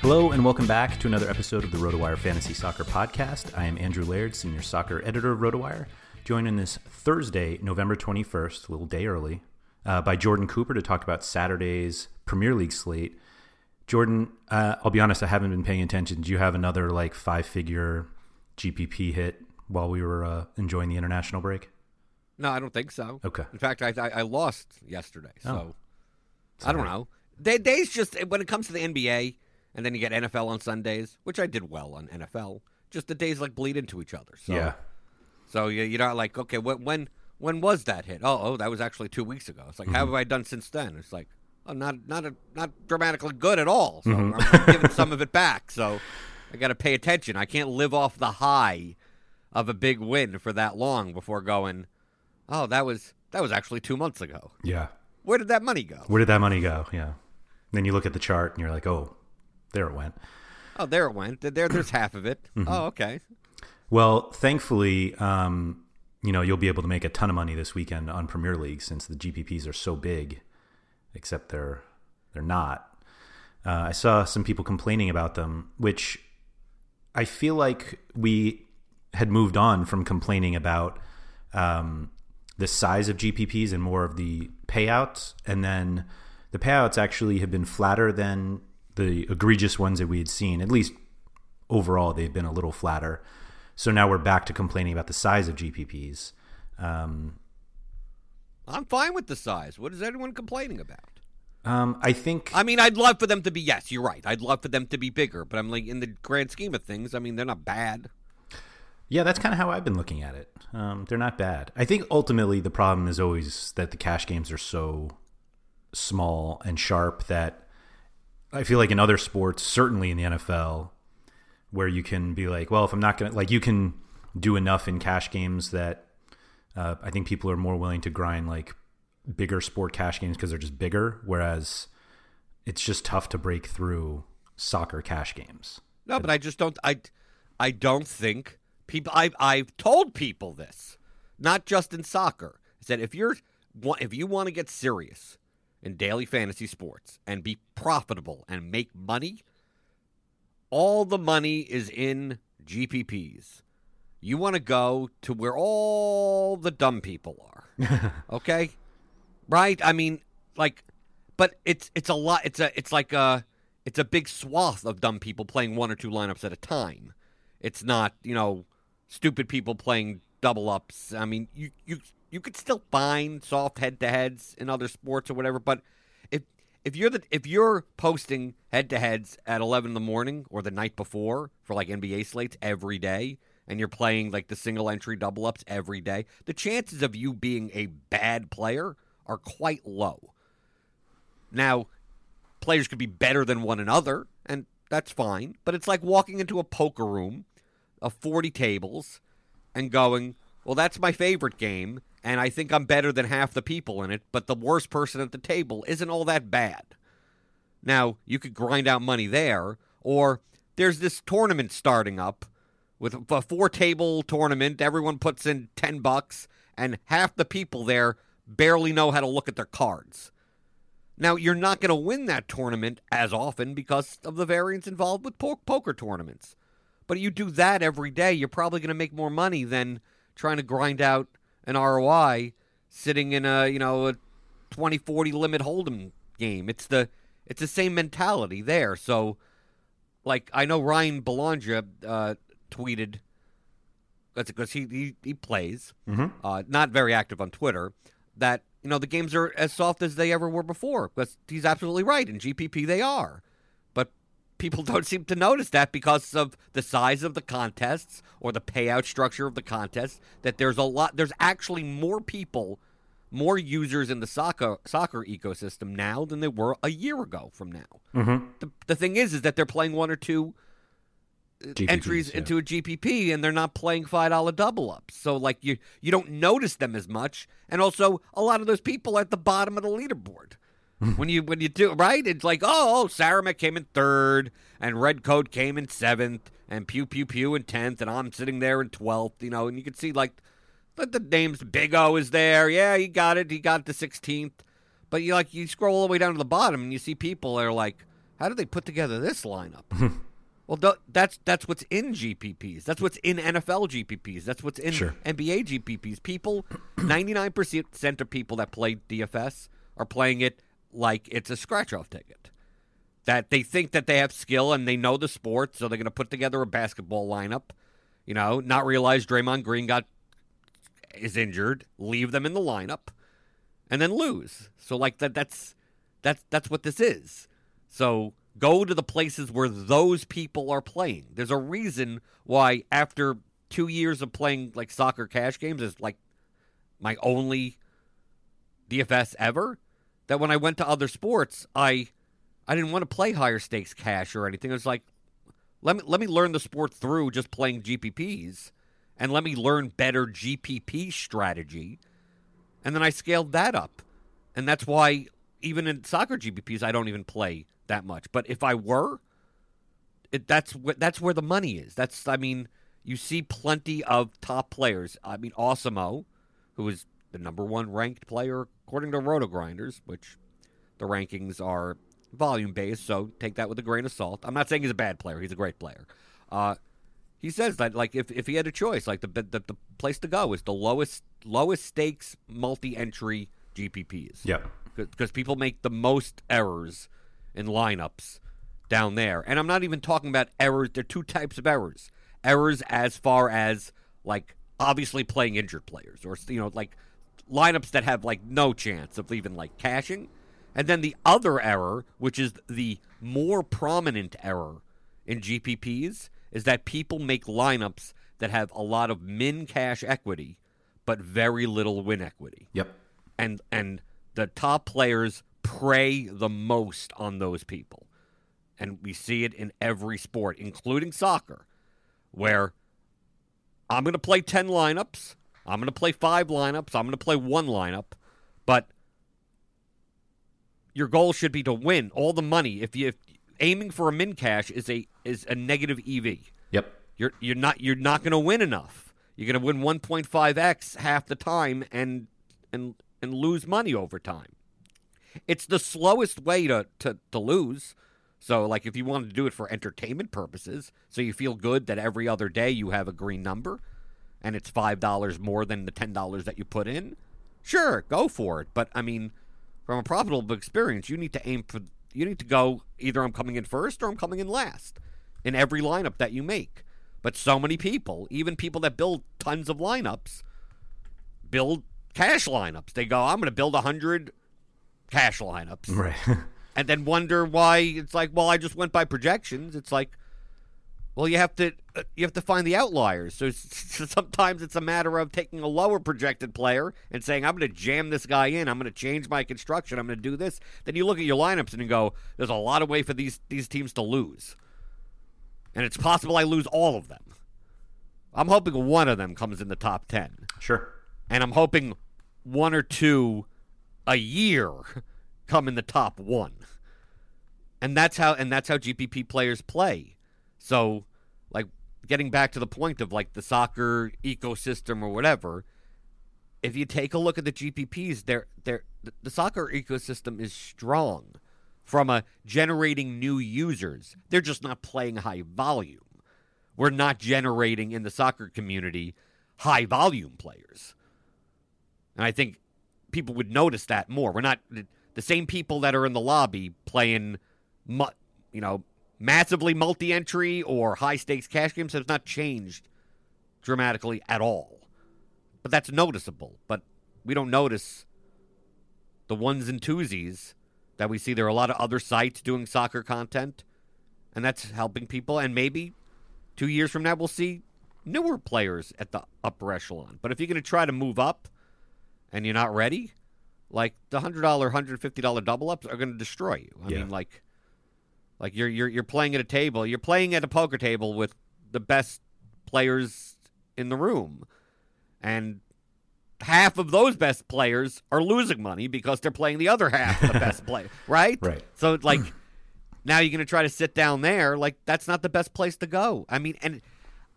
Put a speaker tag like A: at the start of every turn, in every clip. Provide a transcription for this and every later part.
A: Hello and welcome back to another episode of the RotoWire Fantasy Soccer Podcast. I am Andrew Laird, Senior Soccer Editor of RotoWire, joined on this Thursday, November 21st, a little day early, uh, by Jordan Cooper to talk about Saturday's Premier League slate. Jordan, uh, I'll be honest, I haven't been paying attention. Do you have another like five figure GPP hit while we were uh, enjoying the international break?
B: No, I don't think so.
A: Okay.
B: In fact, I I, I lost yesterday, so
A: Oh.
B: I don't know. Day, days just when it comes to the NBA, and then you get NFL on Sundays, which I did well on NFL. Just the days like bleed into each other. So,
A: Yeah.
B: So you you're not like okay, when when when was that hit? Oh, oh, that was actually two weeks ago. It's like how
A: Mm-hmm.
B: have I done since then? It's like oh, not not a, not dramatically good at all. So
A: Mm-hmm.
B: I'm, I'm giving some of it back. So I got to pay attention. I can't live off the high of a big win for that long before going. Oh, that was that was actually two months ago.
A: Yeah.
B: Where did that money go?
A: Where did that money go? Yeah. Then you look at the chart and you're like, oh, there it went.
B: Oh, there it went. There, there's half of it.
A: Mm-hmm.
B: Oh, okay.
A: Well, thankfully, um, you know, you'll be able to make a ton of money this weekend on Premier League since the GPPs are so big, except they're they're not. Uh, I saw some people complaining about them, which I feel like we had moved on from complaining about um, the size of GPPs and more of the payouts, and then the payouts actually have been flatter than the egregious ones that we had seen. At least overall, they've been a little flatter. So now we're back to complaining about the size of GPPs. Um,
B: I'm fine with the size. What is anyone complaining about?
A: um, I think
B: I mean, I'd love for them to be. Yes, you're right. I'd love for them to be bigger, but I'm like in the grand scheme of things. I mean, they're not bad.
A: Yeah, that's kind of how I've been looking at it. Um, they're not bad. I think ultimately the problem is always that the cash games are so small and sharp that I feel like in other sports, certainly in the NFL, where you can be like, well, if I'm not going to, like, you can do enough in cash games that uh, I think people are more willing to grind like bigger sport cash games because they're just bigger. Whereas it's just tough to break through soccer cash games.
B: No, but I just don't. I, I don't think people. I I've told people this, not just in soccer. I said if you're if you want to get serious in daily fantasy sports and be profitable and make money, all the money is in GPPs. You want to go to where all the dumb people are. okay? Right? I mean, like but it's it's a lot it's a it's like a it's a big swath of dumb people playing one or two lineups at a time. It's not, you know, stupid people playing double ups. I mean, you you you could still find soft head to heads in other sports or whatever, but if if you're the if you're posting head to heads at eleven in the morning or the night before for like NBA slates every day, and you're playing like the single entry double ups every day, the chances of you being a bad player are quite low. Now, players could be better than one another, and that's fine, but it's like walking into a poker room of 40 tables and going, well, that's my favorite game, and I think I'm better than half the people in it, but the worst person at the table isn't all that bad. Now, you could grind out money there, or there's this tournament starting up with a four table tournament. Everyone puts in 10 bucks, and half the people there barely know how to look at their cards. Now, you're not going to win that tournament as often because of the variance involved with po- poker tournaments. But you do that every day, you're probably going to make more money than trying to grind out an ROI sitting in a, you know, a 20-40 limit hold'em game. It's the it's the same mentality there. So like I know Ryan Belanger uh, tweeted that's because he, he he plays,
A: Mm-hmm.
B: uh, not very active on Twitter, that you know the games are as soft as they ever were before. Because he's absolutely right. In GPP, they are, people don't seem to notice that because of the size of the contests or the payout structure of the contests. That there's a lot. There's actually more people, more users in the soccer soccer ecosystem now than there were a year ago. From now,
A: Mm-hmm.
B: the the thing is, is that they're playing one or two
A: GPPs,
B: entries
A: yeah.
B: into a GPP and they're not playing five dollar double ups. So like you you don't notice them as much, and also a lot of those people are at the bottom of the leaderboard. When you when you do right, it's like oh, oh Saramek came in third and Red Coat came in seventh and Pew Pew Pew in tenth and I'm sitting there in twelfth. You know, and you can see like the, the names Big O is there. Yeah, he got it. He got the sixteenth. But you like you scroll all the way down to the bottom and you see people that are like, how did they put together this lineup? Well, th- that's that's what's in GPPs. That's what's in NFL GPPs. That's what's in
A: Sure.
B: NBA GPPs. People, ninety nine percent of people that play DFS are playing it like it's a scratch off ticket. That they think that they have skill and they know the sport, so they're going to put together a basketball lineup. You know, not realize Draymond Green got is injured, leave them in the lineup, and then lose. So like that that's that's that's what this is. So go to the places where those people are playing. There's a reason why after 2 years of playing like soccer cash games is like my only DFS ever that when I went to other sports, I I didn't want to play higher stakes cash or anything. It was like let me let me learn the sport through just playing GPPs and let me learn better GPP strategy. And then I scaled that up. And that's why even in soccer GPPs I don't even play that much. But if I were, it, that's wh- that's where the money is. That's I mean, you see plenty of top players. I mean, Osimo, who is the number one ranked player according to RotoGrinders, which the rankings are volume based, so take that with a grain of salt. I'm not saying he's a bad player; he's a great player. Uh, he says that like if, if he had a choice, like the, the the place to go is the lowest lowest stakes multi entry GPPs
A: Yep.
B: because people make the most errors in lineups down there. And I'm not even talking about errors. There are two types of errors. Errors as far as like obviously playing injured players or you know like lineups that have like no chance of even like cashing. And then the other error, which is the more prominent error in GPPs, is that people make lineups that have a lot of min cash equity but very little win equity
A: Yep.
B: and and the top players prey the most on those people. And we see it in every sport, including soccer, where I'm going to play 10 lineups, I'm going to play 5 lineups, I'm going to play one lineup, but your goal should be to win all the money. If you if aiming for a min cash is a is a negative EV.
A: Yep.
B: You're you're not you're not going to win enough. You're going to win 1.5x half the time and and and lose money over time. It's the slowest way to, to, to lose. So, like, if you wanted to do it for entertainment purposes, so you feel good that every other day you have a green number and it's $5 more than the $10 that you put in, sure, go for it. But, I mean, from a profitable experience, you need to aim for, you need to go either I'm coming in first or I'm coming in last in every lineup that you make. But so many people, even people that build tons of lineups, build cash lineups. They go, I'm going to build 100 cash lineups.
A: Right.
B: and then wonder why it's like, well, I just went by projections. It's like, well, you have to uh, you have to find the outliers. So sometimes it's a matter of taking a lower projected player and saying, I'm going to jam this guy in. I'm going to change my construction. I'm going to do this. Then you look at your lineups and you go, there's a lot of way for these these teams to lose, and it's possible I lose all of them. I'm hoping one of them comes in the top ten.
A: Sure.
B: And I'm hoping one or two a year come in the top one. And that's how and that's how GPP players play. So, like getting back to the point of like the soccer ecosystem or whatever, if you take a look at the GPPs, they're, they're, the soccer ecosystem is strong from a generating new users. They're just not playing high volume. We're not generating in the soccer community high volume players. And I think people would notice that more. We're not the same people that are in the lobby playing, you know, massively multi-entry or high-stakes cash games has not changed dramatically at all. But that's noticeable. But we don't notice the ones and twosies that we see. There are a lot of other sites doing soccer content, and that's helping people. And maybe two years from now, we'll see newer players at the upper echelon. But if you're going to try to move up and you're not ready, like the hundred dollar, hundred fifty dollar double ups are going to destroy you. I
A: Yeah.
B: mean, like, like you're you're you're playing at a table. You're playing at a poker table with the best players in the room, and half of those best players are losing money because they're playing the other half of the best play. Right.
A: Right.
B: So like, now you're going to try to sit down there. Like that's not the best place to go. I mean, and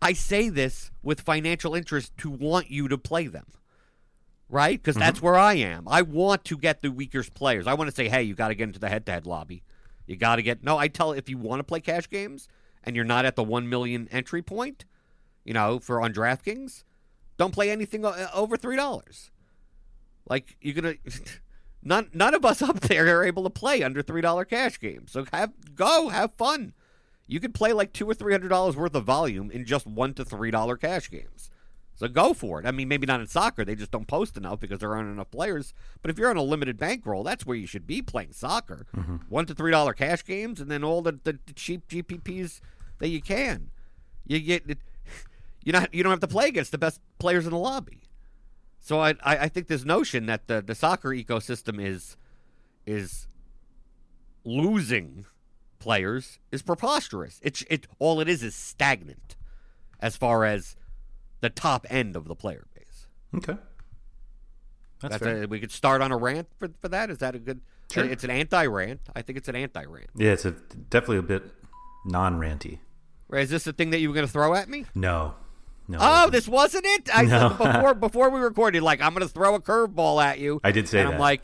B: I say this with financial interest to want you to play them right? Because mm-hmm. that's where I am. I want to get the weaker players. I want to say, hey, you got to get into the head-to-head lobby. You got to get. No, I tell if you want to play cash games and you're not at the one million entry point, you know, for on DraftKings, don't play anything uh, uh, over three dollars. Like you're gonna. None, none of us up there are able to play under three dollar cash games. So have go have fun. You could play like two or three hundred dollars worth of volume in just one to three dollar cash games. So go for it. I mean, maybe not in soccer; they just don't post enough because there aren't enough players. But if you're on a limited bankroll, that's where you should be playing soccer. Mm-hmm. One to three dollar cash games, and then all the, the, the cheap GPPs that you can. You get you not you don't have to play against the best players in the lobby. So I I, I think this notion that the, the soccer ecosystem is is losing players is preposterous. It's it all it is is stagnant as far as the top end of the player base.
A: Okay. That's,
B: That's
A: fair.
B: a, we could start on a rant for, for that. Is that a good?
A: Sure.
B: It's an anti-rant. I think it's an anti-rant.
A: yeah, it's a, definitely a bit non-ranty.
B: Right, Is this the thing that you were going to throw at me?
A: No. No.
B: Oh, this wasn't it. I
A: No.
B: before before we recorded, like I'm going to throw a curveball at you.
A: I did say
B: and I'm like,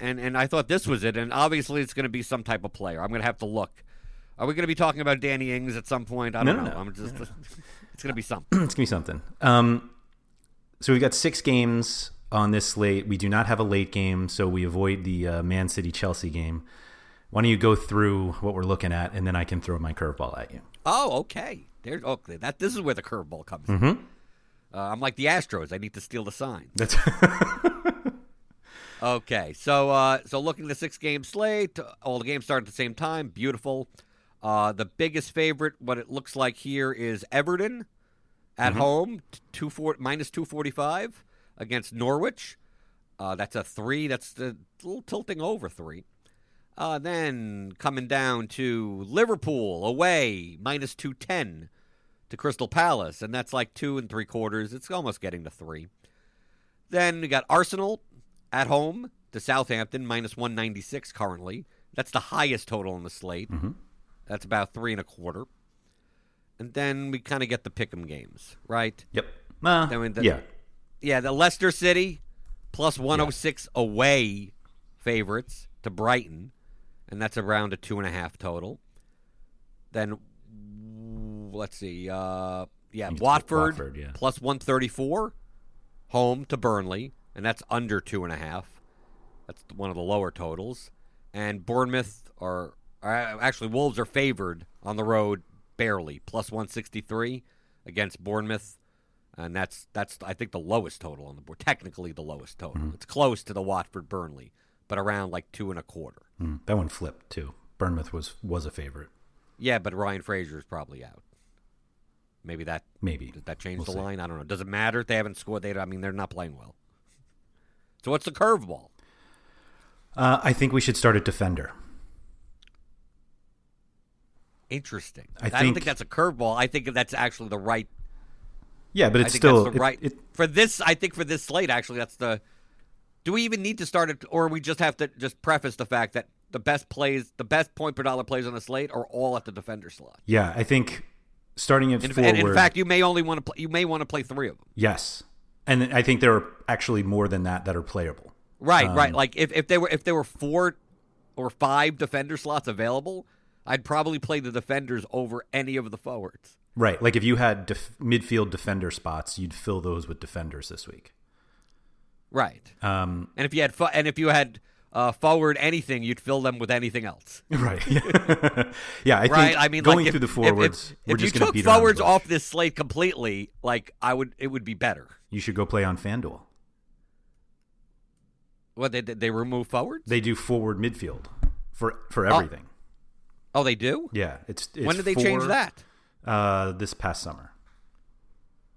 B: and and I thought this was it, and obviously it's going to be some type of player. I'm going to have to look. Are we going to be talking about Danny Ings at some point? I don't
A: no,
B: know.
A: no.
B: I'm just. it's going to be something.
A: it's gonna be something. Um, so we've got six games on this slate. We do not have a late game, so we avoid the uh, Man City Chelsea game. Why don't you go through what we're looking at, and then I can throw my curveball at you.
B: Oh, okay. There's okay. That this is where the curveball comes. in.
A: Mm-hmm.
B: Uh, I'm like the Astros. I need to steal the sign.
A: That's
B: Okay, so uh, so looking at the six game slate, all the games start at the same time. Beautiful. Uh, the biggest favorite, what it looks like here, is Everton at home, two four, minus two forty five against Norwich. Uh, that's a three. That's the little tilting over three. Uh, then coming down to Liverpool away, minus two ten to Crystal Palace, and that's like two and three quarters. It's almost getting to three. Then we got Arsenal at home to Southampton, minus 196 currently. That's the highest total on the slate. That's about three and a quarter. And then we kind of get the pick'em games, right?
A: yep. Uh,
B: Then we- the-
A: yeah.
B: Yeah, the Leicester City plus 106 away favorites to Brighton, and that's around a two and a half total. Then let's see, uh, yeah, Watford,
A: Watford, yeah.
B: plus one thirty four, home to Burnley, and that's under two and a half. That's one of the lower totals. And Bournemouth are, are actually Wolves are favored on the road barely, plus one sixty three against Bournemouth and that's that's I think the lowest total on the board. Technically, the lowest total.
A: Mm-hmm.
B: It's close to the Watford Burnley, but around like two and a quarter.
A: Mm, that one flipped too. Bournemouth was was a favorite.
B: Yeah, but Ryan Fraser is probably out. Maybe that
A: Maybe
B: did that change
A: We'll
B: the
A: see.
B: line? I don't know. Does it matter? if They haven't scored. They I mean they're not playing well. So what's the curveball?
A: Uh, I think we should start at defender.
B: Interesting.
A: I
B: don't
A: think-
B: think that's a curveball. I think that's actually the right.
A: Yeah, but
B: I
A: it's still
B: the
A: it-
B: right
A: it-
B: for this. I think for this slate, actually, that's the. Do we even need to start it, or we just have to just preface the fact that the best plays, the best point per dollar plays on the slate, are all at the defender slot?
A: yeah, I think starting at
B: In,
A: forward.
B: and in fact, you may only want to play. You may want to play three of them.
A: yes, and I think there are actually more than that that are playable.
B: Right, right.
A: Um,
B: Like if, if there were if there were four or five defender slots available, I'd probably play the defenders over any of the forwards.
A: Right, like if you had def- midfield defender spots, you'd fill those with defenders this week.
B: Right.
A: Um,
B: And if you had fo- and if you had uh, forward anything, you'd fill them with anything else.
A: right. yeah, I
B: right.
A: think
B: I mean,
A: going
B: like if,
A: through the forwards,
B: if,
A: we're
B: if
A: just
B: you
A: going to
B: took
A: beat
B: forwards off this slate completely, like I would, it would be better.
A: You should go play on FanDuel.
B: What they they remove forwards?
A: They do forward midfield for for everything.
B: oh, they do.
A: Yeah, it's, it's
B: when did they change that?
A: Uh, this past summer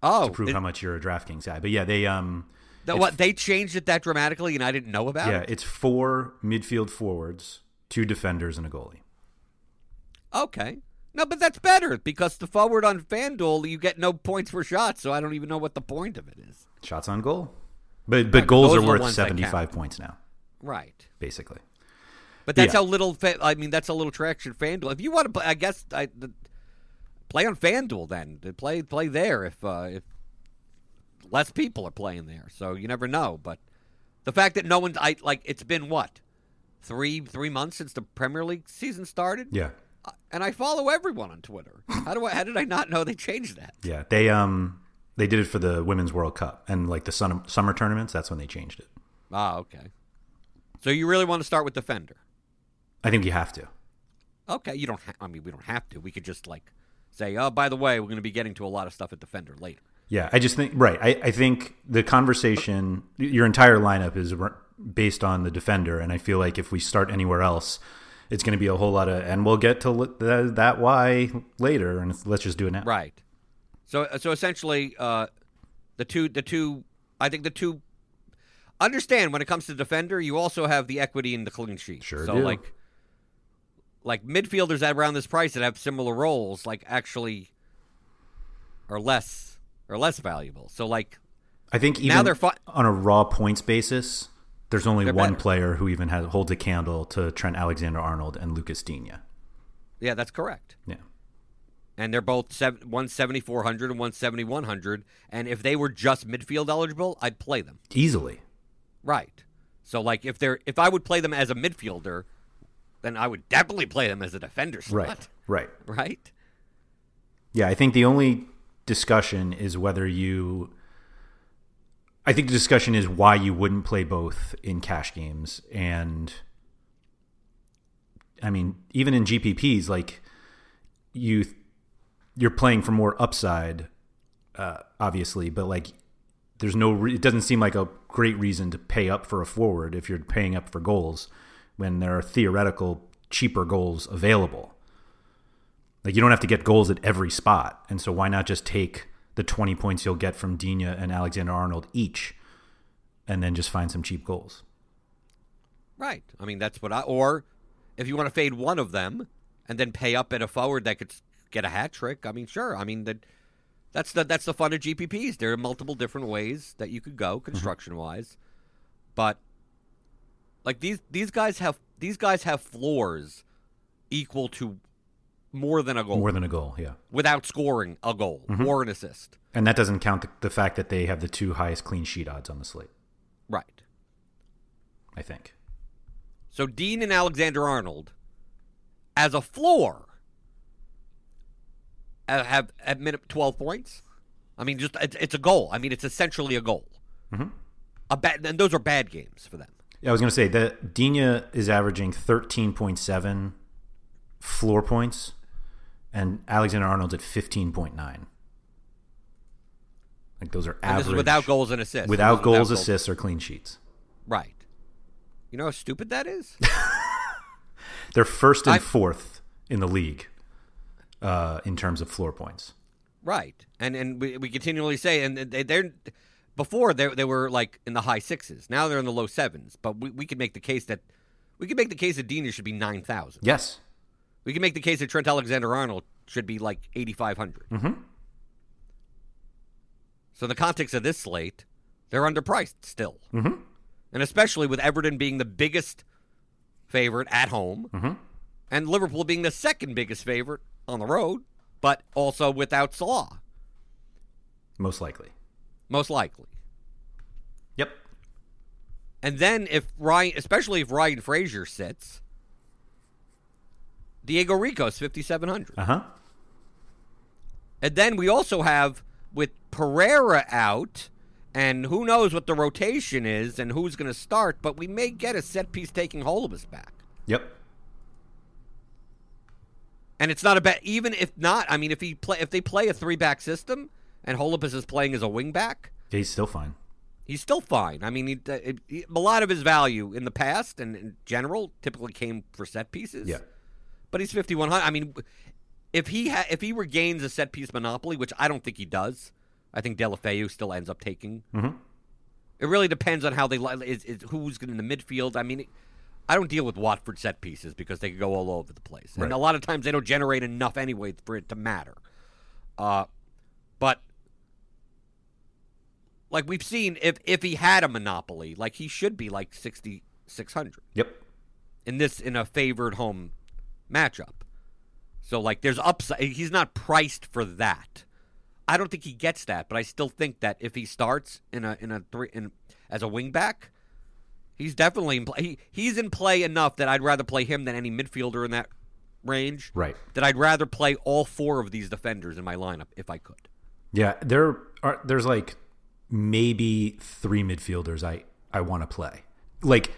B: Oh,
A: to prove
B: it-
A: how much you're a DraftKings guy. But yeah, they um,
B: the- what they changed it that dramatically, and I didn't know about
A: yeah,
B: it.
A: it's four midfield forwards, two defenders, and a goalie.
B: Okay. No, but that's better because the forward on FanDuel, you get no points for shots, so I don't even know what the point of it is.
A: Shots on goal, but but
B: but
A: goals are
B: are
A: worth seventy five points now,
B: Right.
A: basically.
B: But that's
A: Yeah.
B: how little. Fa- I mean, that's a little traction FanDuel. If you want to play, I guess I the, play on FanDuel then. Play play there if uh, if less people are playing there. So you never know. But the fact that no one's I like it's been what three three months since the Premier League season started.
A: Yeah,
B: Uh, And I follow everyone on Twitter. How do I? How did I not know they changed that?
A: yeah. They um they did it for the Women's World Cup and like the sun, summer tournaments. That's when they changed it.
B: Ah, okay. So you really want to start with defender?
A: I think you have to.
B: Okay, you don't. Ha- I mean, we don't have to. We could just like say, oh, by the way, we're going to be getting to a lot of stuff at defender later.
A: Yeah, I just think right. I, I think the conversation, your entire lineup is based on the defender, and I feel like if we start anywhere else, it's going to be a whole lot of, and we'll get to that why later, and let's just do it now.
B: Right. So so essentially, uh, the two the two I think the two understand when it comes to defender, you also have the equity in the clean sheet.
A: Sure
B: So
A: do.
B: like like midfielders at around this price that have similar roles, like actually are less are less valuable. So like
A: I think
B: Now
A: even
B: they're fi-
A: on a raw points basis, there's only one
B: better.
A: player who even has holds a candle to Trent Alexander Arnold and Lucas Digne.
B: yeah, that's correct.
A: Yeah,
B: And they're both seven, one seventy four hundred and one seventy one hundred. And if they were just midfield eligible, I'd play them.
A: easily.
B: Right. So like if they're if I would play them as a midfielder, then I would definitely play them as a defender slot.
A: Right, right.
B: Right?
A: Yeah, I think the only discussion is whether you. I think the discussion is why you wouldn't play both in cash games, and I mean, even in GPPs, like you, you're playing for more upside, uh, obviously, but like there's no. Re- it doesn't seem like a great reason to pay up for a forward if you're paying up for goals when there are theoretical cheaper goals available. Like you don't have to get goals at every spot, and so why not just take the 20 points you'll get from Digne and Alexander Arnold each, and then just find some cheap goals.
B: Right. I mean that's what I or if you want to fade one of them and then pay up at a forward that could get a hat trick, I mean sure. I mean that that's the that's the fun of GPPs. There are multiple different ways that you could go mm-hmm. construction wise. But like these these guys have these guys have floors equal to more than a goal.
A: More than a goal, yeah.
B: without scoring a goal or an assist.
A: And that doesn't count the, the fact that they have the two highest clean sheet odds on the slate,
B: Right.
A: I think.
B: So Digne and Alexander Arnold, as a floor, uh, have at minute twelve points. I mean, just it's, it's a goal. I mean, it's essentially a goal.
A: Mhm.
B: A bad, and those are bad games for them.
A: Yeah, I was going to say that Digne is averaging 13.7 floor points, and Alexander Arnold's at 15.9. Like those are
B: And
A: average.
B: this is without goals and assists.
A: without
B: Without
A: goals,
B: goals.
A: assists, or clean sheets.
B: Right. You know how stupid that is?
A: They're first and
B: I-
A: fourth in the league uh, in terms of floor points.
B: right. And and we, we continually say, and they, they're before they they were like in the high sixes. Now they're in the low sevens. But we, we could make the case that we could make the case that Digne should be nine thousand.
A: Yes.
B: We can make the case that Trent Alexander Arnold should be like 8,500.
A: Mm-hmm.
B: So, in the context of this slate, they're underpriced still.
A: Mm-hmm.
B: And especially with Everton being the biggest favorite at home
A: Mhm.
B: and Liverpool being the second biggest favorite on the road, but also without Salah,
A: Most likely.
B: Most likely.
A: Yep.
B: And then if Ryan, especially if Ryan Fraser sits, Diego Rico's 5,700.
A: Uh huh.
B: And then we also have with Pereyra out, and who knows what the rotation is and who's going to start, but we may get a set piece taking hold of us back.
A: Yep.
B: And it's not a bad even if not, I mean if he play if they play a three back system and Holebas is playing as a wing back,
A: He's still fine.
B: he's still fine. I mean, he, it, he- a lot of his value in the past and in general typically came for set pieces.
A: Yeah.
B: but he's 5100. I mean, if he ha- if he regains a set piece monopoly, which I don't think he does, I think Deulofeu still ends up taking.
A: Mhm.
B: It really depends on how they li- is, is who's in the midfield. I mean, I don't deal with Watford set pieces because they could go all over the place, and a lot of times they don't generate enough anyway for it to matter. Uh, but like we've seen, if if he had a monopoly, like he should be like sixty six hundred
A: Yep.
B: in this in a favored home matchup. So like there's upside he's not priced for that. I don't think he gets that, but I still think that if he starts in a in a three in as a wingback, he's definitely in play. He, he's in play enough that I'd rather play him than any midfielder in that range.
A: Right.
B: That I'd rather play all four of these defenders in my lineup if I could.
A: Yeah. There are. There's like maybe three midfielders I I want to play. Like,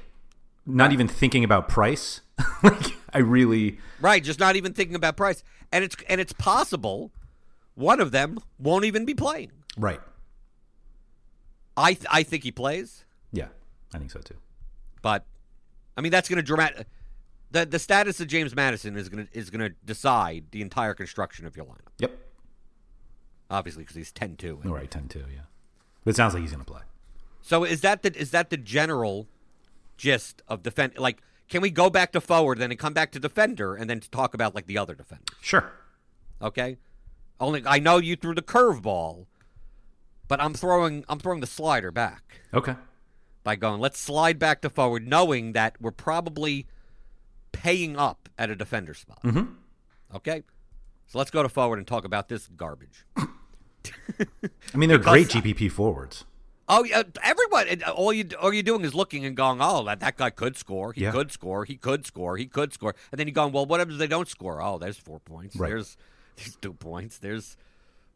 A: not even thinking about price. like, I really.
B: Right, just not even thinking about price. And it's and it's possible one of them won't even be playing.
A: Right.
B: I th- I think he plays.
A: Yeah. I think so too.
B: But I mean, that's going to dramatic. The the status of James Maddison is going to is going to decide the entire construction of your lineup.
A: Yep.
B: Obviously, because he's 10-2.
A: All right. Ten two. Yeah. But it sounds like he's gonna play.
B: So is that the is that the general gist of defend? Like, can we go back to forward, then and come back to defender, and then talk about like the other defenders?
A: Sure.
B: Okay. Only I know you threw the curveball, but I'm throwing I'm throwing the slider back.
A: Okay.
B: by going, let's slide back to forward, knowing that we're probably paying up at a defender spot.
A: Mhm.
B: Okay? So let's go to forward and talk about this garbage.
A: I mean, they're great GPP forwards.
B: Oh, yeah, everyone, all you all you're doing is looking and going, oh, that, that guy could score, he
A: Yeah.
B: could score, he could score, he could score, and then you're going, well, what happens if they don't score? Oh, there's four points,
A: Right.
B: there's there's two points, there's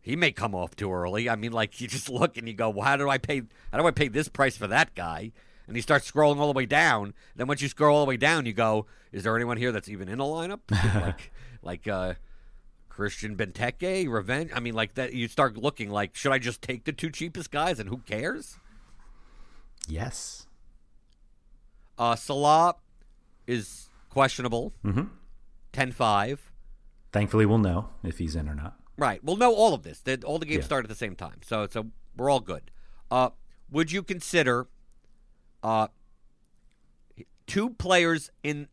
B: he may come off too early. I mean, like you just look and you go, well, how do I pay? How do I pay this price for that guy? And you start scrolling all the way down. Then once you scroll all the way down, you go, is there anyone here that's even in a lineup? like like uh, Christian Benteke, Revenge. I mean, like that. You start looking like, should I just take the two cheapest guys and who cares?
A: Yes.
B: Uh, Salah is questionable.
A: Mhm.
B: 10-5.
A: Thankfully, we'll know if he's in or not.
B: Right. We'll know all of this. All the games
A: Yeah.
B: start at the same time. So so we're all good. Uh, would you consider uh, two players in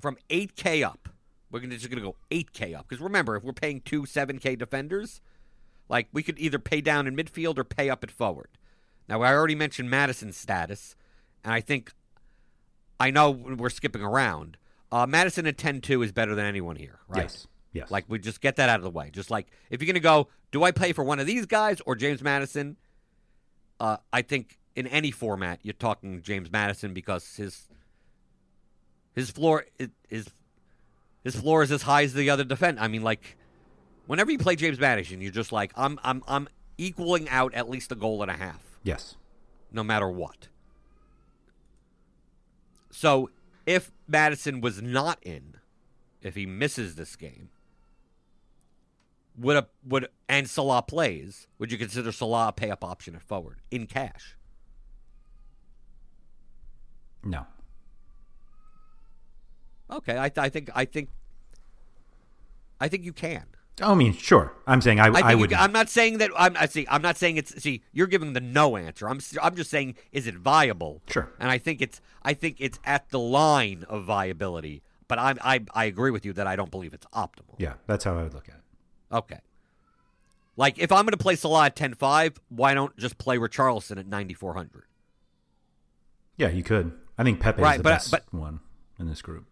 B: from 8K up? We're gonna, just going to go 8K up. Because remember, if we're paying two 7K defenders, like we could either pay down in midfield or pay up at forward. Now, I already mentioned Maddison's status, and I think I know we're skipping around. Uh, Maddison at 10 2 is better than anyone here, right?
A: Yes. Yes.
B: Like we just get that out of the way. Just like if you're gonna go, do I play for one of these guys or James Maddison? Uh, I think in any format you're talking James Maddison because his His floor is his floor is as high as the other defense. I mean, like whenever you play James Maddison, you're just like I'm I'm I'm equaling out at least a goal and a half,
A: Yes.
B: no matter what. So if Maddison was not in, if he misses this game, would a would and Salah plays, would you consider Salah a pay up option at forward in cash?
A: No.
B: Okay, I, I think I think I think you can.
A: I mean, sure. I'm saying I,
B: I,
A: I,
B: you
A: would.
B: I'm not saying that. I'm. I see. I'm not saying it's. See, you're giving the no answer. I'm. I'm just saying, is it viable?
A: Sure.
B: And I think it's. I think it's at the line of viability. But I'm. I. I agree with you that I don't believe it's optimal.
A: yeah, that's how I would look at it.
B: Okay. Like if I'm going to play Salah at 10-5, why don't just play Richarlison at 9400?
A: Yeah, you could. I think Pepe
B: Right,
A: is the
B: but-
A: best
B: but-
A: one in this group.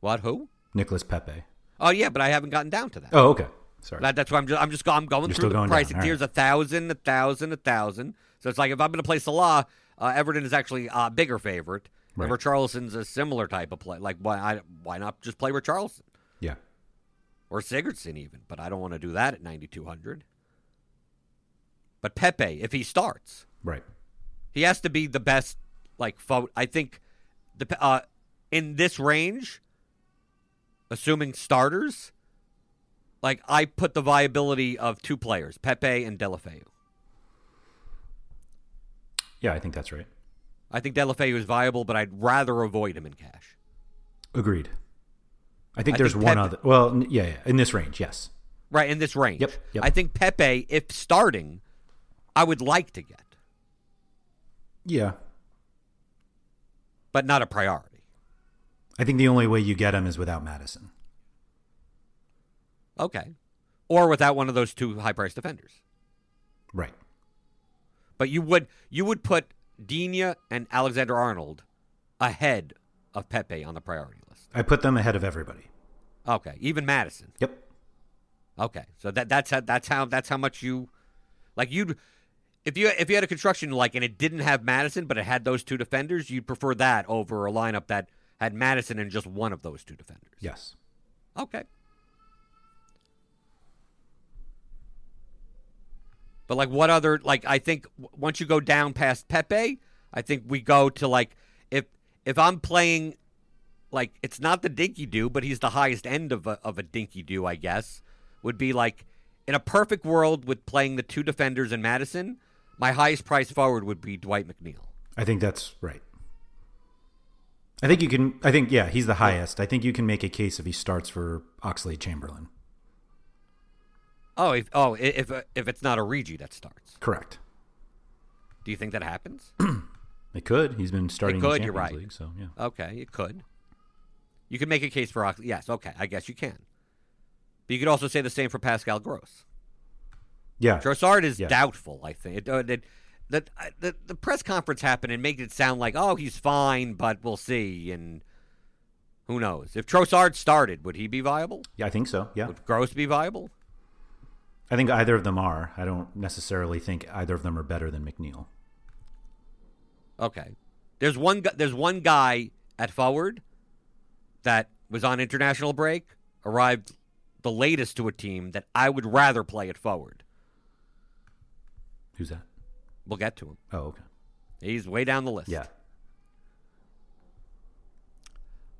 B: What? Who?
A: Nicolas Pepe.
B: Oh yeah, but I haven't gotten down to that.
A: Oh, okay. Sorry.
B: That, that's why I'm just I'm just I'm going
A: You're
B: through the
A: going
B: pricing.
A: down, all
B: Here's a thousand, a thousand, a thousand. So it's like if I'm going to play Salah, uh, Everton is actually a bigger favorite. And
A: Right.
B: Richarlison's a similar type of play. Like why I, why not just play Richarlison
A: yeah.
B: or Sigurdsson even? But I don't want to do that at 9200. But Pepe, if he starts,
A: Right.
B: he has to be the best. Like I think the uh, in this range, assuming starters, like I put the viability of two players, Pepe and Deulofeu.
A: Yeah, I think that's right.
B: I think Deulofeu is viable, but I'd rather avoid him in cash.
A: Agreed. I think
B: I
A: there's
B: think
A: one
B: Pepe-
A: other. Well, yeah, yeah, in this range, yes.
B: Right in this range.
A: Yep, yep.
B: I think Pepe, if starting, I would like to get,
A: Yeah.
B: but not a priority.
A: I think the only way you get him is without Maddison.
B: Okay, or without one of those two high-priced defenders.
A: Right.
B: But you would you would put Digne and Alexander Arnold ahead of Pepe on the priority list.
A: I put them ahead of everybody.
B: Okay, even Maddison.
A: Yep.
B: Okay, so that that's how that's how that's how much you like you'd if you if you had a construction like and it didn't have Maddison but it had those two defenders, you'd prefer that over a lineup that had Maddison and just one of those two defenders.
A: Yes.
B: Okay. But like what other like I think once you go down past Pepe, I think we go to like if if I'm playing like it's not the dinky do, but he's the highest end of a, of a dinky do, I guess. Would be like in a perfect world with playing the two defenders in Maddison, my highest price forward would be Dwight McNeil.
A: I think that's right. I think you can. I think yeah, he's the highest. I think you can make a case if he starts for Oxlade-Chamberlain.
B: Oh, if oh if if it's not Origi that starts,
A: Correct.
B: do you think that happens?
A: It could. He's been starting
B: could,
A: the
B: you're right.
A: League, so yeah.
B: Okay, it could. You can make a case for Oxlade. Yes, okay, I guess you can. But you could also say the same for Pascal Gross.
A: Yeah.
B: Trossard is
A: Yeah.
B: doubtful. I think it, uh, it, the, the the press conference happened and made it sound like oh he's fine, but we'll see. And who knows if Trossard started, would he be viable?
A: Yeah, I think so. Yeah.
B: Would Gross be viable?
A: I think either of them are. I don't necessarily think either of them are better than McNeil.
B: Okay. There's one. There's one guy at forward that was on international break, arrived the latest to a team that I would rather play at forward.
A: Who's that?
B: We'll get to him.
A: Oh, okay.
B: He's way down the list.
A: Yeah.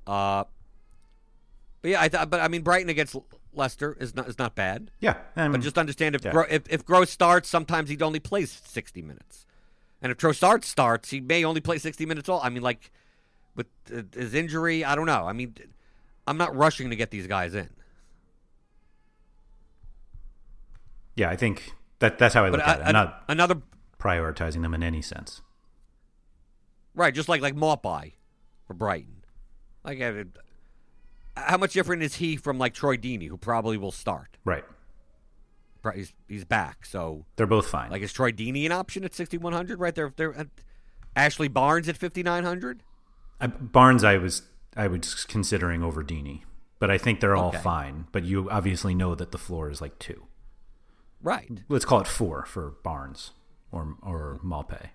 B: Uh. But yeah, I th- but I mean Brighton against Leicester is not is not bad.
A: Yeah. Um,
B: But just understand if
A: yeah.
B: Gro- if if Gross starts, sometimes he only plays sixty minutes, and if Trossard starts, he may only play sixty minutes. All I mean, like with uh, his injury, I don't know. I mean, I'm not rushing to get these guys in.
A: yeah, I think that that's how I
B: But
A: look at it. not
B: another
A: prioritizing them in any sense.
B: right, just like like Maupay for Brighton. Like, uh, how much different is he from like Troy Deeney, who probably will start?
A: Right.
B: He's he's back, so
A: They're both fine.
B: like is Troy Deeney an option at 6100? Right there, there. Ashley Barnes at 5900.
A: Barnes, I was I was considering over Deeney, but I think they're all
B: Okay.
A: fine. But you obviously know that the floor is like two.
B: Right.
A: Let's call it four for Barnes or or Maupay.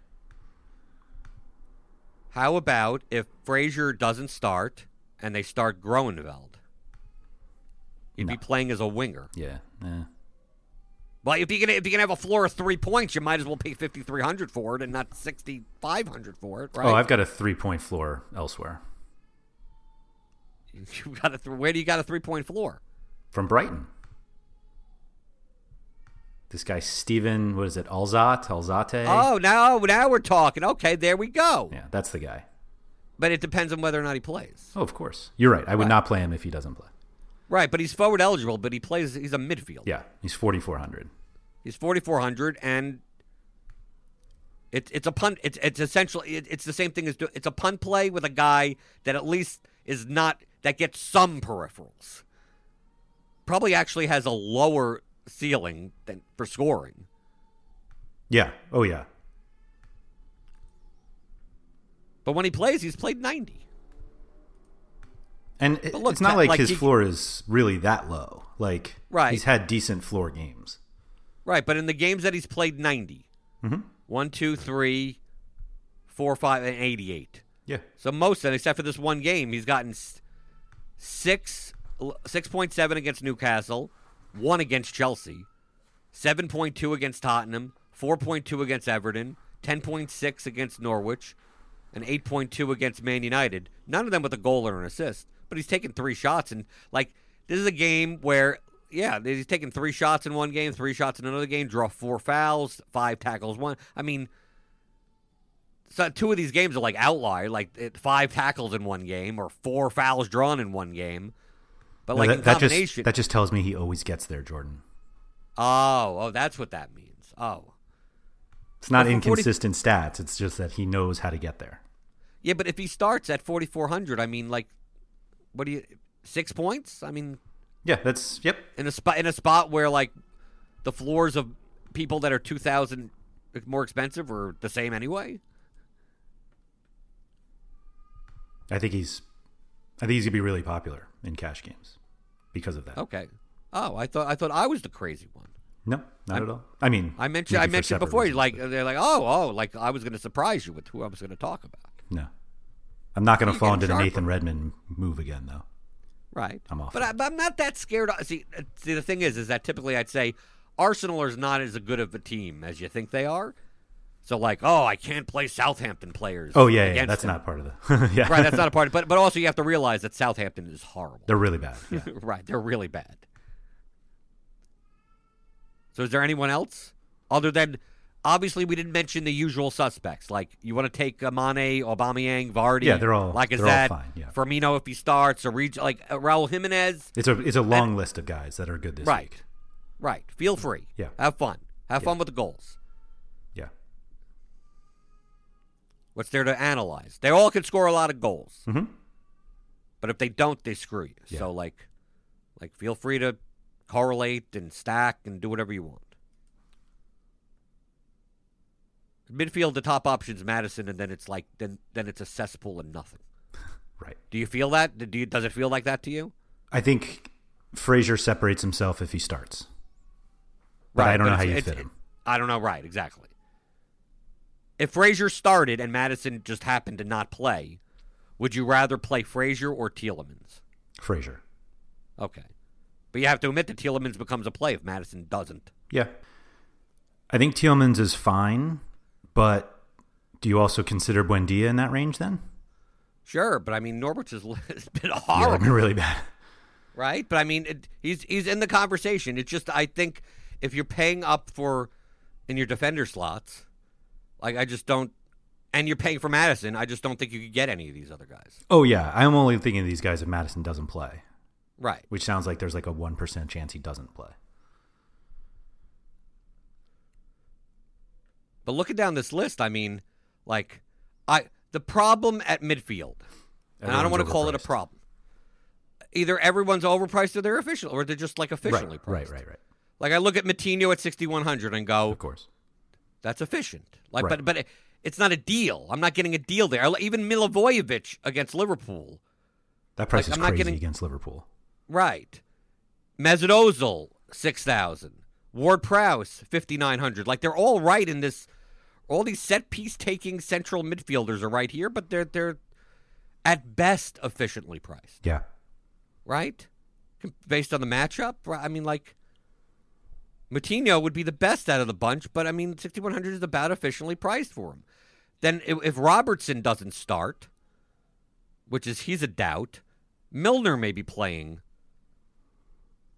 B: How about if Fraser doesn't start and they start Groeneveld. You'd be playing as a winger.
A: Yeah. eh.
B: Well, if you can if you can have a floor of three points, you might as well pay fifty three hundred for it and not sixty five hundred for it, right?
A: Oh, I've got a three point floor elsewhere
B: you got a th- where do you got a three point floor?
A: from Brighton. This guy Steven, what is it? Alzat, Alzate.
B: Oh, now now we're talking. Okay, there we go.
A: yeah, that's the guy.
B: But it depends on whether or not he plays.
A: Oh, of course. You're right. I would
B: Right.
A: not play him if he doesn't play.
B: Right, but he's forward eligible, but he plays he's a midfield.
A: Yeah, he's 4400.
B: He's 4400 and it's it's a punt it's it's essentially it, it's the same thing as do, it's a punt play with a guy that at least is not that gets some peripherals. Probably actually has a lower ceiling than for scoring.
A: Yeah. Oh yeah.
B: But when he plays, he's played 90.
A: And it-
B: look,
A: it's not like,
B: like
A: his
B: he-
A: floor is really that low. Like
B: Right.
A: he's had decent floor games.
B: Right, but in the games that he's played 90.
A: Mhm.
B: One, two, three, four, five, and 88.
A: Yeah.
B: So most of them, except for this one game, he's gotten six, six point seven against Newcastle, one against Chelsea, seven point two against Tottenham, four point two against Everton, ten point six against Norwich, and eight point two against Man United. None of them with a goal or an assist, but he's taken three shots and like this is a game where. Yeah, he's taken three shots in one game, three shots in another game, draw four fouls, five tackles, one. I mean, so two of these games are like outlier, like five tackles in one game or four fouls drawn in one game. But
A: No,
B: like
A: that,
B: in
A: that
B: combination,
A: just that just tells me he always gets there, Jordan.
B: oh, oh, that's what that means. Oh,
A: It's not
B: for 40
A: inconsistent stats. It's just that he knows how to get there.
B: yeah, but if he starts at forty four hundred, I mean, like, what do you six points? I mean,
A: Yeah, that's yep.
B: in a spot in a spot where like the floors of people that are two thousand more expensive are the same anyway.
A: I think he's I think he's gonna be really popular in cash games because of that.
B: Okay. Oh, I thought I thought I was the crazy one.
A: No, not
B: I'm-
A: at all. I mean,
B: I mentioned I mentioned before.
A: reasons,
B: like
A: but
B: they're like, oh, oh, like I was going to surprise you with who I was going to talk about.
A: no, I'm not gonna fall
B: getting
A: into the. Nathan Redmond move again, though.
B: Right.
A: I'm off
B: But. I, but I'm not that scared. See, uh, see, the thing is, is that typically I'd say Arsenal is not as good of a team as you think they are. So like, oh, I can't play Southampton players.
A: Oh yeah, yeah, that's
B: them.
A: not part of the. yeah,
B: right. That's not a part. Of, but but also you have to realize that Southampton is horrible.
A: They're really bad. Yeah.
B: right. They're really bad. So is there anyone else other than? Obviously, we didn't mention the usual suspects. Like you want to take uh, Mane, Aubameyang, Vardy.
A: Yeah, they're all-
B: like is that
A: fine, yeah.
B: Firmino if he starts, or Reg- like uh, Raul Jimenez.
A: It's a it's a long list of guys that are good this
B: Right.
A: week.
B: Right. Feel free.
A: Yeah.
B: Have fun. Have
A: Yeah.
B: fun with the goals.
A: Yeah.
B: What's there to analyze? They all can score a lot of goals.
A: Mhm.
B: But if they don't, they screw you.
A: Yeah.
B: So like like feel free to correlate and stack and do whatever you want. Midfield, the top option's Maddison, and then it's like then then it's a cesspool and nothing.
A: Right.
B: Do you feel that? Do you, does it feel like that to you?
A: I think Fraser separates himself if he starts, but I don't know how you fit him.
B: I don't know. Right, exactly. If Fraser started and Maddison just happened to not play, would you rather play Fraser or Tielemans?
A: Fraser.
B: Okay, but you have to admit that Tielemans becomes a play if Madison doesn't.
A: Yeah. I think Tielemans is fine, but do you also consider Buendia in that range then?
B: Sure, but I mean has, has been horrible,
A: they've been really bad.
B: right? But I mean it, he's he's in the conversation. It's just I think if you're paying up for in your defender slots, like I just don't, and you're paying for Maddison, I just don't think you could get any of these other guys.
A: Oh yeah, I'm only thinking of these guys if Maddison doesn't play,
B: Right.
A: which sounds like there's like a one percent chance he doesn't play.
B: But looking down this list, I mean, like, I the problem at midfield, and I don't want to call it a problem. Either everyone's overpriced or they're official, or they're just like officially
A: Right,
B: priced.
A: right, right, right.
B: Like I look at Moutinho at sixty one hundred and go,
A: Of course.
B: That's efficient. Like,
A: Right.
B: but but it- it's not a deal. I'm not getting a deal there. Even Milivojevic against Liverpool,
A: That price
B: Like,
A: is
B: I'm
A: crazy
B: getting-
A: against Liverpool.
B: right? Mesut Ozil six thousand, Ward Prowse fifty nine hundred. Like they're all right in this. All these set piece taking central midfielders are right here, but they're they're at best efficiently priced,
A: Yeah.
B: right? Based on the matchup. I mean, like Moutinho would be the best out of the bunch, but I mean, 6100 is about efficiently priced for him. Then if, if Robertson doesn't start, which is he's a doubt, Milner may be playing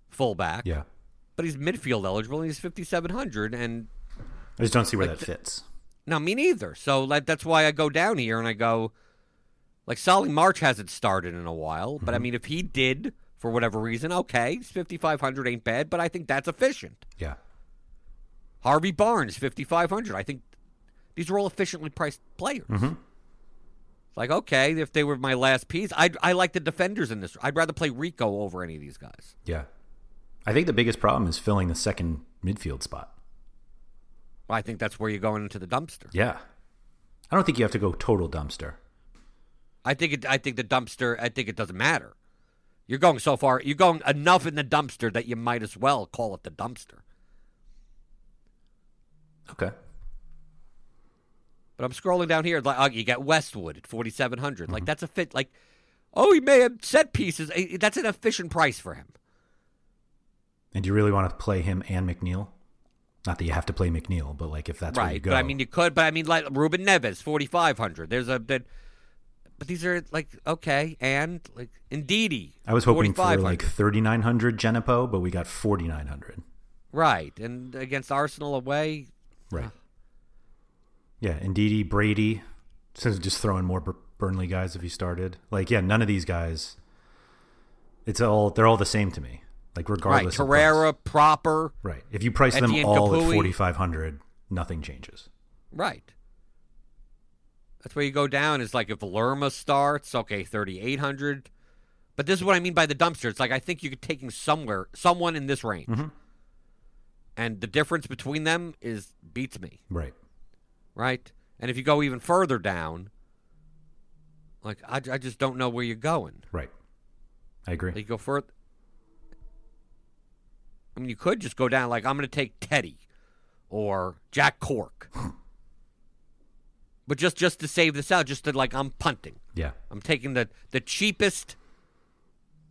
B: fullback,
A: Yeah.
B: but he's midfield eligible and he's 5700 and
A: I just don't see where
B: Like
A: that fits.
B: No, me neither. So like, that's why I go down here and I go, like Solly March hasn't started in a while, but I mm-hmm. mean, if he did for whatever reason, okay, 5,500 ain't bad, but I think that's efficient.
A: Yeah.
B: Harvey Barnes, 5,500. I think these are all efficiently priced players.
A: Mm-hmm.
B: Like, okay, if they were my last piece, I I like the defenders in this. I'd rather play Rico over any of these guys.
A: Yeah. I think the biggest problem is filling the second midfield spot.
B: Well, I think that's where you're going into the dumpster.
A: Yeah. I don't think you have to go total dumpster.
B: I think it. I think the dumpster. I think it doesn't matter. You're going so far. You're going enough in the dumpster that you might as well call it the dumpster.
A: Okay.
B: But I'm scrolling down here. Like, oh, you got Westwood at 4,700. Like that's a fit. Like, oh, he may have set pieces. Eh, That's an efficient price for him.
A: And do you really want to play him and McNeil? Not that you have to play McNeil, but like if that's where you
B: right.
A: go.
B: But I mean, you could. But I mean, like Ruben Neves, 4,500. There's a. That, but these are like okay, and like indeedy.
A: I was hoping for like 3,900 Genepo, but we got 4,900.
B: right, and against Arsenal away,
A: Right. Yeah, Indeedy, Brady. Since just throwing more Burnley guys if he started. Like, yeah, none of these guys. It's all they're all the same to me. Like
B: right.
A: regardless. price.
B: proper,
A: Right. If you price them
B: Etienne
A: all at 4,500, nothing changes.
B: right. That's where you go down. Is like if Lerma starts, okay, 3,800. But this is what I mean by the dumpster. It's like I think you could taking somewhere, someone in this range,
A: Mhm.
B: and the difference between them is beats me.
A: Right.
B: right? And if you go even further down, like I, I just don't know where you're going.
A: Right. I agree.
B: Like, you go further. I mean, you could just go down like I'm going to take Teddy or Jack Cork, but just just to save this out, just to like I'm punting.
A: yeah.
B: I'm taking the the cheapest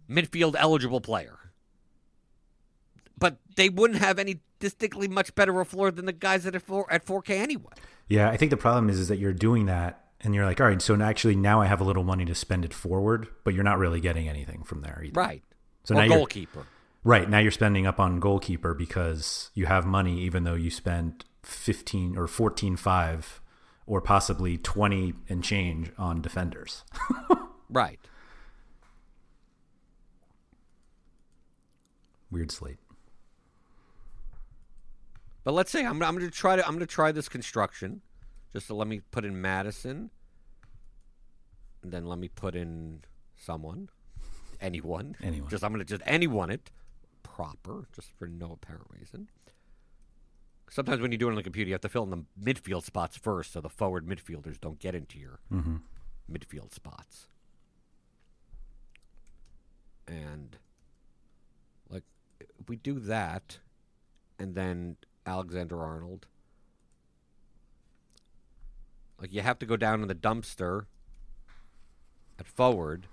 B: midfield eligible player. But they wouldn't have any distinctly much better a floor than the guys are four, at 4K anyway.
A: Yeah, I think the problem is is that you're doing that and you're like, all right, so actually now I have a little money to spend it forward, but you're not really getting anything from there either.
B: Right.
A: So
B: or
A: now you're-
B: goalkeeper.
A: Right. Now you're spending up on goalkeeper because you have money even though you spent 15 or 14.5 or possibly 20 and change on defenders.
B: Right.
A: Weird slate.
B: But let's say I'm, I'm going to try to I'm going to try this construction. Just to let me put in Maddison, and then let me put in someone, anyone,
A: Anyone.
B: Just I'm going to just anyone it proper, just for no apparent reason. Sometimes when you do it on the computer, you have to fill in the midfield spots first, so the forward midfielders don't get into your
A: Mm-hmm.
B: midfield spots. And like if we do that and then Alexander Arnold like you have to go down in the dumpster at forward.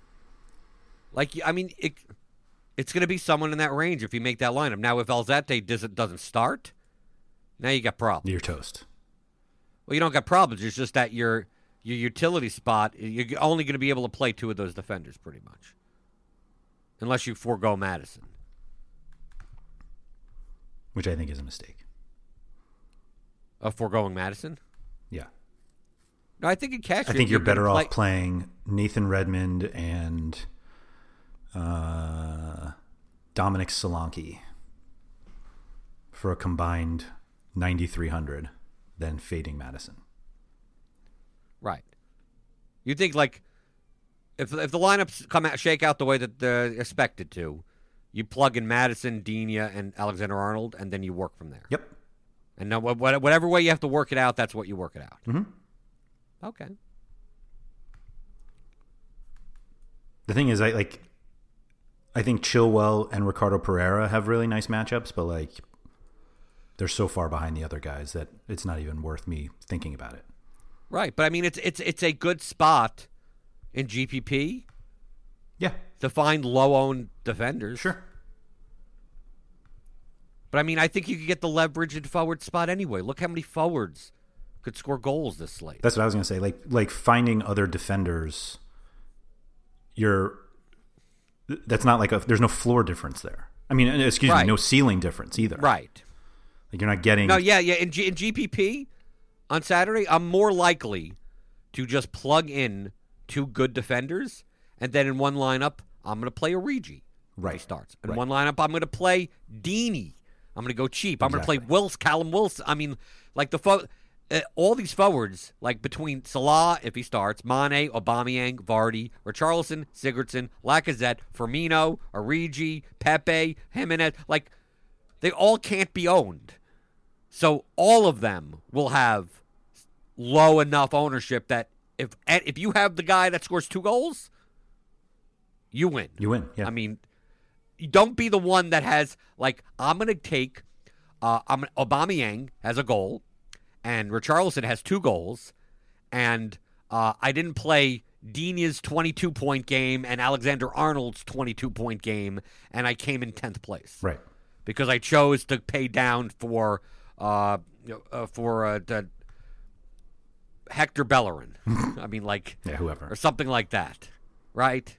B: Like I mean it it's going to be someone in that range if you make that lineup. Now if Alzate doesn't doesn't start, now you got problems.
A: You're toast.
B: Well, you don't got problems. It's just that your your utility spot, you're only going to be able to play two of those defenders, pretty much, unless you forego Maddison.
A: Which I think is a mistake.
B: Of foregoing Maddison?
A: Yeah.
B: No, I think in cash.
A: I think you're,
B: gonna
A: better
B: play-
A: off playing Nathan Redmond and uh, Dominic Solanke for a combined 9,300 than fading Maddison.
B: Right. You think like if if the lineups come out shake out the way that they're expected to, you plug in Madison, Digne, and Alexander Arnold, and then you work from there.
A: Yep.
B: And wha- whatever way you have to work it out, that's what you work it out.
A: Mhm.
B: Okay.
A: The thing is, I like. I think Chilwell and Ricardo Pereira have really nice matchups, but like, they're so far behind the other guys that it's not even worth me thinking about it.
B: Right, but I mean, it's it's it's a good spot in GPP
A: Yeah,
B: to find low-owned defenders.
A: sure.
B: But I mean, I think you could get the leverage in forward spot anyway. Look how many forwards could score goals this slate.
A: That's what I was gonna say. Like like finding other defenders. You're. That's not like a. There's no floor difference there. I mean, excuse
B: Right.
A: me, no ceiling difference either.
B: right.
A: Like you're not getting.
B: No, yeah, yeah. In, G- in GPP on Saturday, I'm more likely to just plug in two good defenders, and then in one lineup, I'm going to play Origi.
A: Right.
B: He starts. In
A: Right.
B: one lineup, I'm going to play Deeney. I'm going to go cheap. I'm going to play
A: Exactly.
B: Wills, Callum Wilson. I mean, like the fo- uh, all these forwards, like between Salah if he starts, Mane, Aubameyang, Vardy, Richarlison, Sigurdsson, Lacazette, Firmino, Origi, Pepe, Jimenez, like they all can't be owned. So all of them will have low enough ownership that if if you have the guy that scores two goals, you win.
A: You win. Yeah.
B: I mean, don't be the one that has like I'm going to take uh I'm Aubameyang has a goal and Richarlison has two goals and uh I didn't play Digne's 22 point game and Alexander Arnold's 22 point game and I came in 10th place
A: right.
B: because I chose to pay down for uh, uh for uh, the Hector Bellerin. I mean like
A: Yeah. Whoever.
B: or something like that. Right?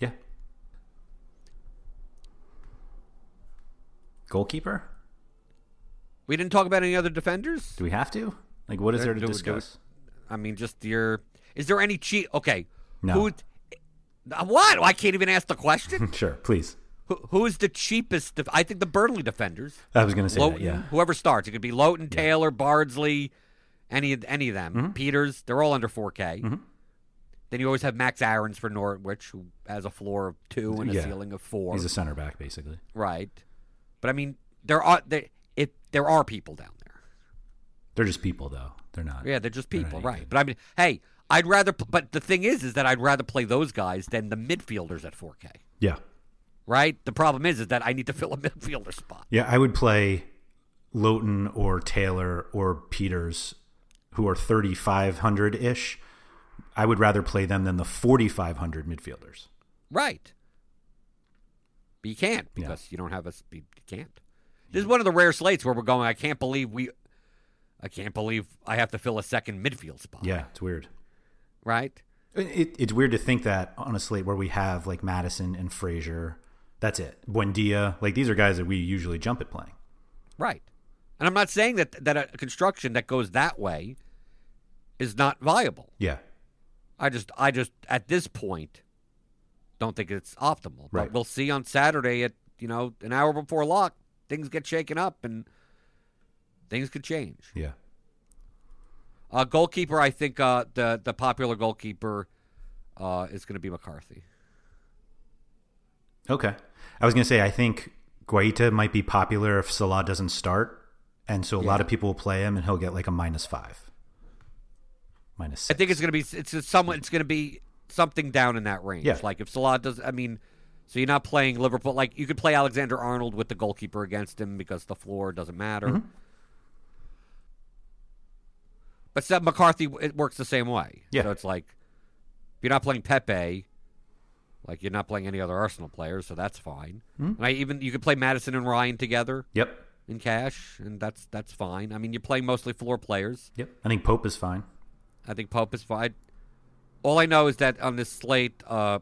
A: Yeah. Goalkeeper?
B: We didn't talk about any other defenders?
A: Do we have to? Like, what is
B: Uh,
A: there to
B: do- do-
A: discuss?
B: I mean, just your. Is there any cheat? Okay.
A: No.
B: Who? Uh, What? I can't even ask the question.
A: Sure, please.
B: Who, who is the cheapest? Def- I think the Burnley defenders.
A: I was going to say
B: Lowton,
A: that. Yeah.
B: whoever starts. It could be Lowton, Taylor, Bardsley, any of any of them.
A: Mm-hmm.
B: Pieters. They're all under 4K. Then you always have Max Aarons for Norwich, who has a floor of two and a
A: Yeah.
B: ceiling of four.
A: He's a center back, basically.
B: right. But I mean, there are there if there are people down there.
A: They're just people, though. They're not.
B: Yeah, they're just
A: they're
B: people, right?
A: good.
B: But I mean, hey, I'd rather. But the thing is, is that I'd rather play those guys than the midfielders at 4K.
A: Yeah.
B: Right. The problem is, is that I need to fill a midfielder spot.
A: Yeah, I would play Lowton or Taylor or Pieters, who are 3,500 ish. I would rather play them than the 4,500 midfielders.
B: Right. But you can't
A: Yeah.
B: because you don't have a. You can't. This is one of the rare slates where we're going. I can't believe we. I can't believe I have to fill a second midfield spot.
A: Yeah, it's weird.
B: Right.
A: It, it's weird to think that on a slate where we have like Maddison and Fraser, that's it. Buendia, like these are guys that we usually jump at playing.
B: Right. And I'm not saying that that a construction that goes that way is not viable.
A: Yeah,
B: I just I just at this point don't think it's optimal. But
A: Right.
B: we'll see on Saturday at you know an hour before lock things get shaken up and things could change.
A: yeah.
B: Uh, goalkeeper, I think uh, the the popular goalkeeper uh, is going to be McCarthy.
A: Okay. I was going to say, I think Guaita might be popular if Salah doesn't start. And so a lot of people will play him and he'll get like a minus five. Minus
B: I think it's going to be it's it's somewhat it's going to be something down in that range.
A: Yeah.
B: Like if Salah does, I mean, so you're not playing Liverpool. Like you could play Alexander Arnold with the goalkeeper against him because the floor doesn't matter.
A: Mm-hmm.
B: But Seth McCarthy, it works the same way.
A: Yeah.
B: So it's like if you're not playing Pepe, like you're not playing any other Arsenal players, so that's fine.
A: Hmm?
B: And I even you could play Maddison and Ryan together
A: Yep.
B: in cash, and that's that's fine. I mean, you're playing mostly floor players.
A: Yep. I think Pope is fine.
B: I think Pope is fine. All I know is that on this slate, uh,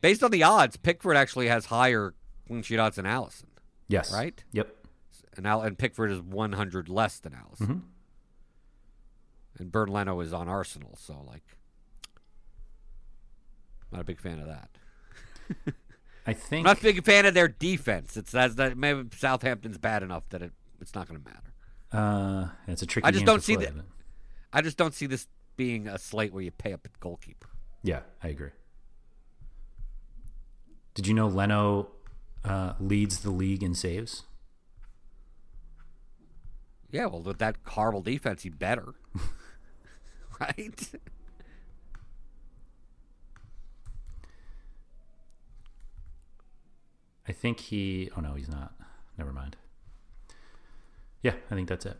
B: based on the odds, Pickford actually has higher clean sheet odds than Alisson,
A: Yes.
B: Right?
A: Yep.
B: and Al- and Pickford is 100 less than Alisson.
A: Mhm.
B: And Bernd Leno is on Arsenal, so like, not a big fan of that.
A: I think I'm
B: not a big fan of their defense. It's that's that maybe Southampton's bad enough that it, it's not going to matter.
A: Uh, it's a tricky
B: I just
A: game
B: don't see that- I just don't see this being a slate where you pay up at goalkeeper.
A: Yeah, I agree. Did you know Leno uh, leads the league in saves?
B: Yeah, well, with that horrible defense, he better. right?
A: I think he. Oh no, he's not. Never mind. Yeah, I think that's it.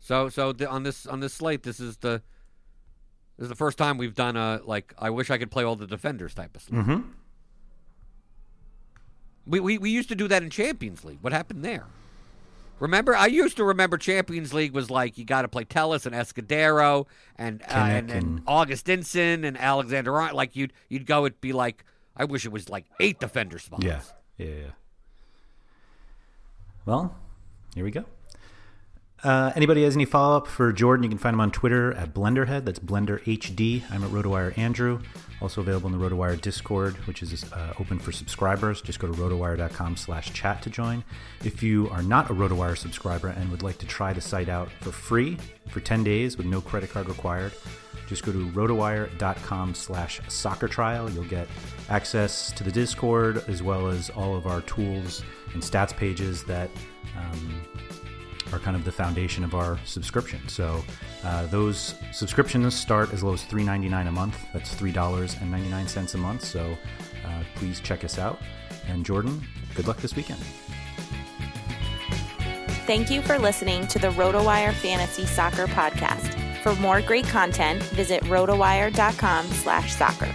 B: So, so the, on this on this slate, this is the This is the first time we've done a like. I wish I could play all the defenders type of stuff.
A: Mm-hmm.
B: We, we we used to do that in Champions League. What happened there? Remember, I used to remember Champions League was like you got to play Telles and Escudero and uh, and, and Augustinsson and Alexander. Like you'd you'd go. It'd be like I wish it was like eight defender spots.
A: Yeah. Yeah. Well, here we go. Uh, anybody has any follow up for Jordan? You can find him on Twitter at Blenderhead. That's Blender HD. I'm at RotoWire Andrew. Also available in the RotoWire Discord, which is uh, open for subscribers. Just go to rotowire.com slash chat to join. If you are not a RotoWire subscriber and would like to try the site out for free for 10 days with no credit card required, just go to rotowire.com slash soccer trial. You'll get access to the Discord as well as all of our tools and stats pages that um, are kind of the foundation of our subscription. So uh, those subscriptions start as low as $3.99 a month. That's $3.99 a month. So uh, please check us out. And Jordan, good luck this weekend.
C: Thank you for listening to the RotoWire Fantasy Soccer Podcast. For more great content, visit rotowire.com slash soccer.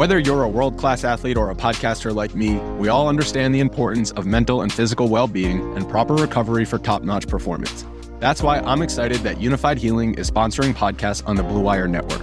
D: Whether you're a world class athlete or a podcaster like me, we all understand the importance of mental and physical well being and proper recovery for top notch performance. That's why I'm excited that Unifyd Healing is sponsoring podcasts on the Blue Wire Network.